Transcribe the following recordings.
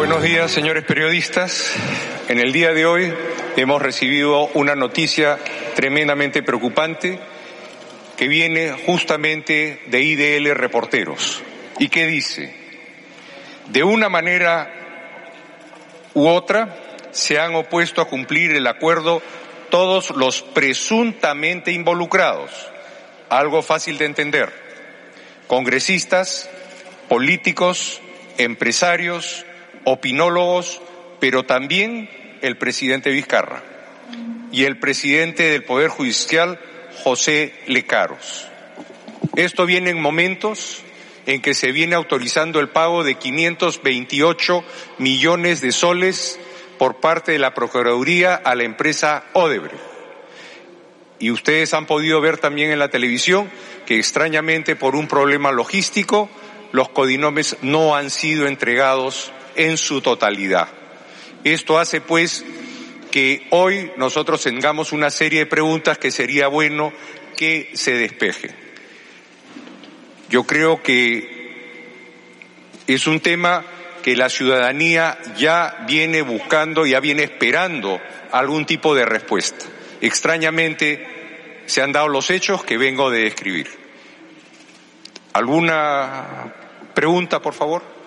Buenos días, señores periodistas. En el día de hoy hemos recibido una noticia tremendamente preocupante que viene justamente de IDL Reporteros y que dice, de una manera u otra, se han opuesto a cumplir el acuerdo todos los presuntamente involucrados, algo fácil de entender, congresistas, políticos, empresarios, opinólogos, pero también el presidente Vizcarra y el presidente del Poder Judicial, José Lecaros. Esto viene en momentos en que se viene autorizando el pago de 528 millones de soles por parte de la Procuraduría a la empresa Odebrecht. Y ustedes han podido ver también en la televisión que extrañamente por un problema logístico los codinomes no han sido entregados en su totalidad. Esto hace pues que hoy nosotros tengamos una serie de preguntas que sería bueno que se despejen. Yo creo que es un tema que la ciudadanía ya viene buscando, ya viene esperando algún tipo de respuesta. Extrañamente se han dado los hechos que vengo de describir. ¿Alguna pregunta, por favor?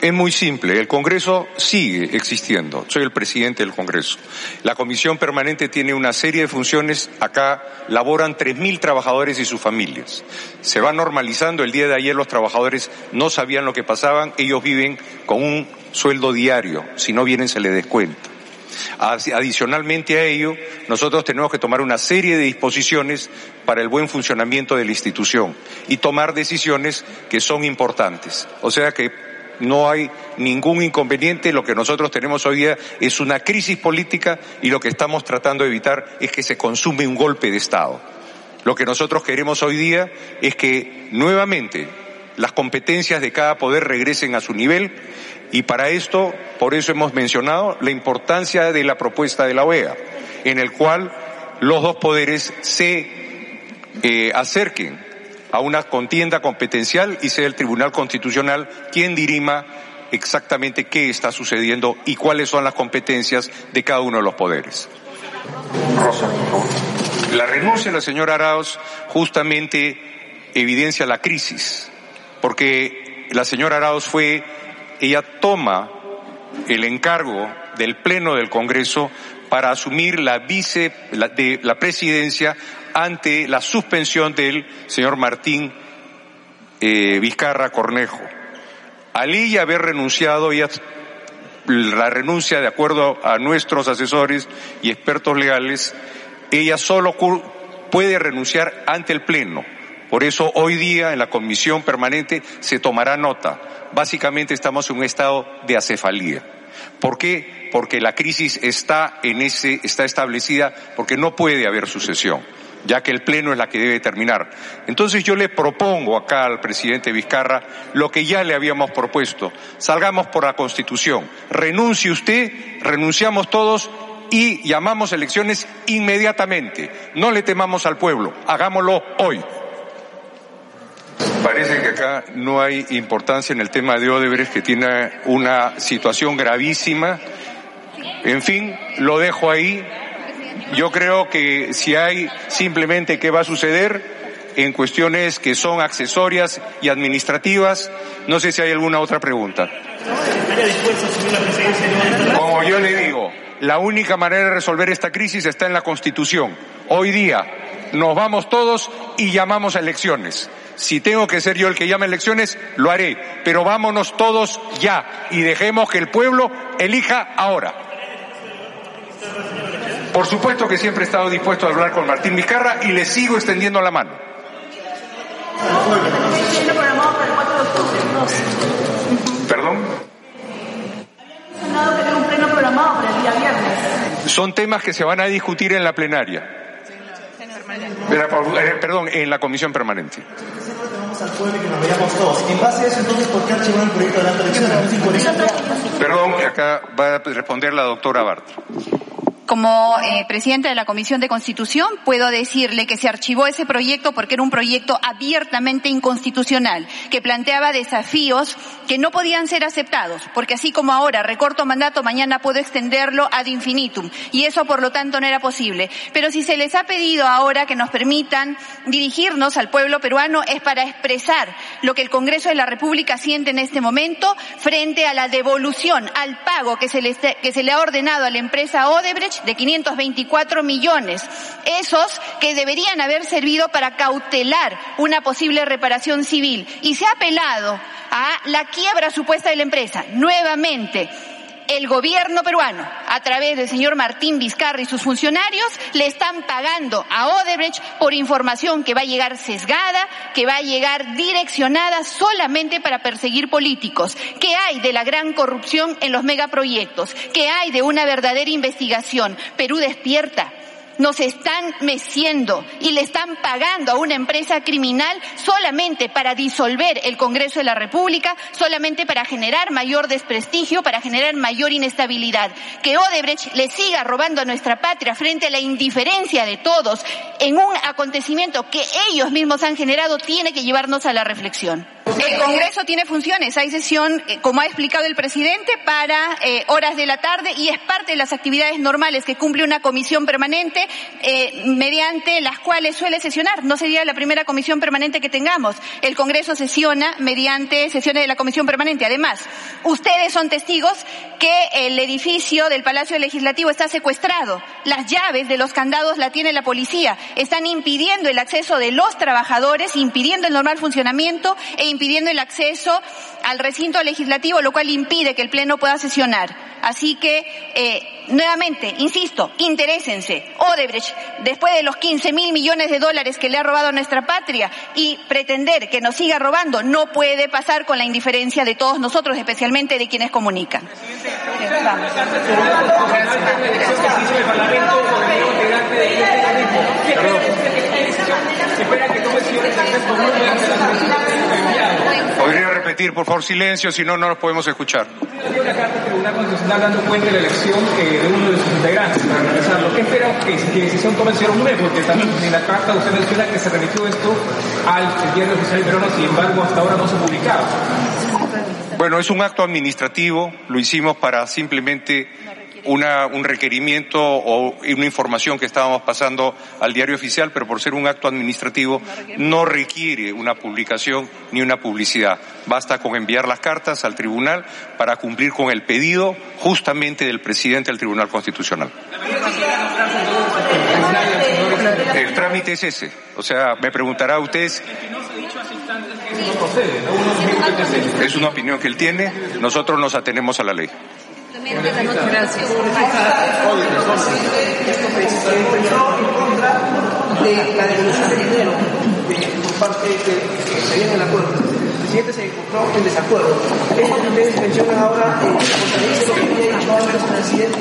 Es muy simple, el Congreso sigue existiendo, soy el presidente del Congreso. La Comisión Permanente tiene una serie de funciones, acá laboran 3.000 trabajadores y sus familias. Se va normalizando, el día de ayer los trabajadores no sabían lo que pasaban, ellos viven con un sueldo diario, si no vienen se les descuenta. Adicionalmente a ello, nosotros tenemos que tomar una serie de disposiciones para el buen funcionamiento de la institución y tomar decisiones que son importantes. O sea que no hay ningún inconveniente. Lo que nosotros tenemos hoy día es una crisis política y lo que estamos tratando de evitar es que se consume un golpe de Estado. Lo que nosotros queremos hoy día es que nuevamente las competencias de cada poder regresen a su nivel y para esto, por eso hemos mencionado la importancia de la propuesta de la OEA, en el cual los dos poderes se eh, acerquen a una contienda competencial y sea el Tribunal Constitucional quien dirima exactamente qué está sucediendo y cuáles son las competencias de cada uno de los poderes. La renuncia de la señora Arauz justamente evidencia la crisis, porque la señora Arauz fue, ella toma el encargo del Pleno del Congreso para asumir la vice de la presidencia ante la suspensión del señor Martín eh, Vizcarra Cornejo. Al ella haber renunciado, ella, la renuncia de acuerdo a nuestros asesores y expertos legales, ella solo puede renunciar ante el Pleno. Por eso hoy día en la comisión permanente se tomará nota. Básicamente estamos en un estado de acefalía. ¿Por qué? Porque la crisis está en ese, está establecida porque no puede haber sucesión ya que el Pleno es la que debe terminar. Entonces yo le propongo acá al presidente Vizcarra lo que ya le habíamos propuesto. Salgamos por la Constitución. Renuncie usted, renunciamos todos y llamamos elecciones inmediatamente. No le temamos al pueblo, hagámoslo hoy. Parece que acá no hay importancia en el tema de Odebrecht, que tiene una situación gravísima. En fin, lo dejo ahí. Yo creo que si hay simplemente qué va a suceder en cuestiones que son accesorias y administrativas, no sé si hay alguna otra pregunta. Como yo le digo, la única manera de resolver esta crisis está en la Constitución. Hoy día nos vamos todos y llamamos a elecciones. Si tengo que ser yo el que llame elecciones, lo haré. Pero vámonos todos ya y dejemos que el pueblo elija ahora. Por supuesto que siempre he estado dispuesto a hablar con Martín Vizcarra y le sigo extendiendo la mano. ¿Perdón? Son temas que se van a discutir en la plenaria. Eh, perdón, en la comisión permanente. Perdón, acá va a responder la doctora Bartra. Como eh, presidenta de la Comisión de Constitución, puedo decirle que se archivó ese proyecto porque era un proyecto abiertamente inconstitucional, que planteaba desafíos que no podían ser aceptados, porque así como ahora recorto mandato, mañana puedo extenderlo ad infinitum, y eso por lo tanto no era posible. Pero si se les ha pedido ahora que nos permitan dirigirnos al pueblo peruano es para expresar lo que el Congreso de la República siente en este momento frente a la devolución, al pago que se le, que se le ha ordenado a la empresa Odebrecht de 524 millones, esos que deberían haber servido para cautelar una posible reparación civil. Y se ha apelado a la quiebra supuesta de la empresa. Nuevamente, el gobierno peruano, a través del señor Martín Vizcarra y sus funcionarios, le están pagando a Odebrecht por información que va a llegar sesgada, que va a llegar direccionada solamente para perseguir políticos. ¿Qué hay de la gran corrupción en los megaproyectos? ¿Qué hay de una verdadera investigación? Perú despierta nos están meciendo y le están pagando a una empresa criminal solamente para disolver el Congreso de la República, solamente para generar mayor desprestigio, para generar mayor inestabilidad. Que Odebrecht le siga robando a nuestra patria frente a la indiferencia de todos en un acontecimiento que ellos mismos han generado tiene que llevarnos a la reflexión. El Congreso tiene funciones, hay sesión, eh, como ha explicado el presidente, para eh, horas de la tarde y es parte de las actividades normales que cumple una comisión permanente eh, mediante las cuales suele sesionar. No sería la primera comisión permanente que tengamos. El Congreso sesiona mediante sesiones de la comisión permanente. Además, ustedes son testigos que el edificio del Palacio Legislativo está secuestrado. Las llaves de los candados la tiene la policía. Están impidiendo el acceso de los trabajadores, impidiendo el normal funcionamiento e impidiendo el acceso al recinto legislativo, lo cual impide que el Pleno pueda sesionar. Así que, eh, nuevamente, insisto, interésense. Odebrecht, después de los 15 mil millones de dólares que le ha robado a nuestra patria y pretender que nos siga robando, no puede pasar con la indiferencia de todos nosotros, especialmente de quienes comunican. Repetir, por favor, silencio, si no, no nos podemos escuchar. Hay una carta Tribunal Constitucional dando cuenta de la elección eh, de uno de sus integrantes para realizarlo. ¿Qué espera que, que decisión tome el señor Mune? Porque también en la carta usted menciona que se remitió esto al diario oficial peruano, sin embargo, hasta ahora no se ha publicado. Bueno, es un acto administrativo, lo hicimos para simplemente una, un requerimiento o una información que estábamos pasando al diario oficial, pero por ser un acto administrativo no requiere una publicación ni una publicidad. Basta con enviar las cartas al tribunal para cumplir con el pedido justamente del presidente del Tribunal Constitucional. El trámite es ese. O sea, me preguntará usted. Es una opinión que él tiene, nosotros nos atenemos a la ley. Gracias. De la devolución de dinero por parte de se viene el acuerdo. El presidente se encontró en desacuerdo. Esto que ustedes mencionan ahora contradice lo que había dicho antes el presidente.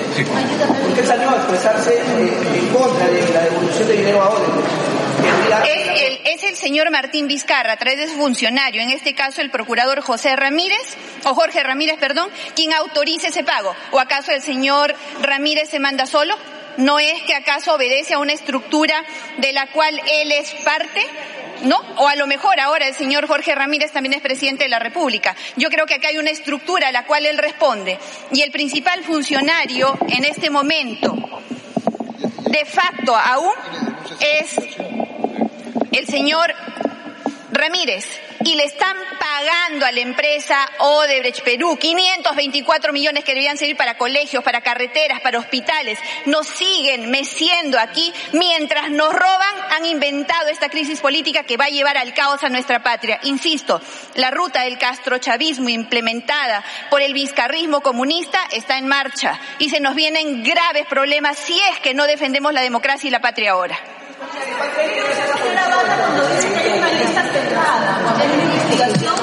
Porque salió a expresarse en contra de la devolución de dinero a Odebrecht. Es el, señor Martín Vizcarra, a través de su funcionario, en este caso el procurador José Ramírez, o Jorge Ramírez, perdón, quien autoriza ese pago. ¿O acaso el señor Ramírez se manda solo? ¿No es que acaso obedece a una estructura de la cual él es parte? ¿no? O a lo mejor ahora el señor Jorge Ramírez también es presidente de la República. Yo creo que acá hay una estructura a la cual él responde. Y el principal funcionario en este momento, de facto aún, es el señor Ramírez y le están pagando a la empresa Odebrecht Perú 524 millones que debían servir para colegios, para carreteras, para hospitales. Nos siguen meciendo aquí mientras nos roban, han inventado esta crisis política que va a llevar al caos a nuestra patria. Insisto, la ruta del castrochavismo implementada por el vizcarrismo comunista está en marcha y se nos vienen graves problemas si es que no defendemos la democracia y la patria ahora cuando dice que hay una lista cerrada, cuando hay una investigación,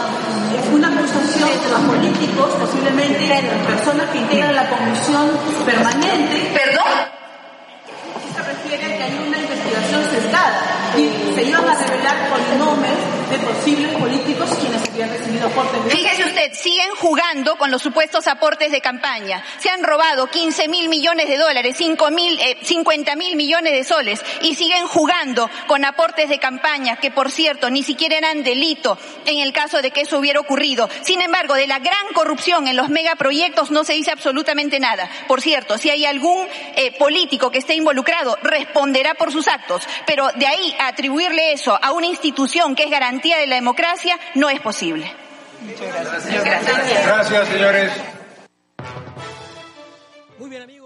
una acusación de los políticos, posiblemente personas que integran la comisión permanente. ¿Perdón? Se refiere a que hay una investigación sesgada y se iban a revelar polinomes de posibles políticos quienes habían recibido aportes. Fíjese siguen jugando con los supuestos aportes de campaña. Se han robado 15 mil millones de dólares, 5 mil, 50 eh, mil millones de soles y siguen jugando con aportes de campaña que, por cierto, ni siquiera eran delito en el caso de que eso hubiera ocurrido. Sin embargo, de la gran corrupción en los megaproyectos no se dice absolutamente nada. Por cierto, si hay algún eh, político que esté involucrado, responderá por sus actos. Pero de ahí a atribuirle eso a una institución que es garantía de la democracia no es posible. Muchas gracias. Gracias, señores. Muy bien, amigos.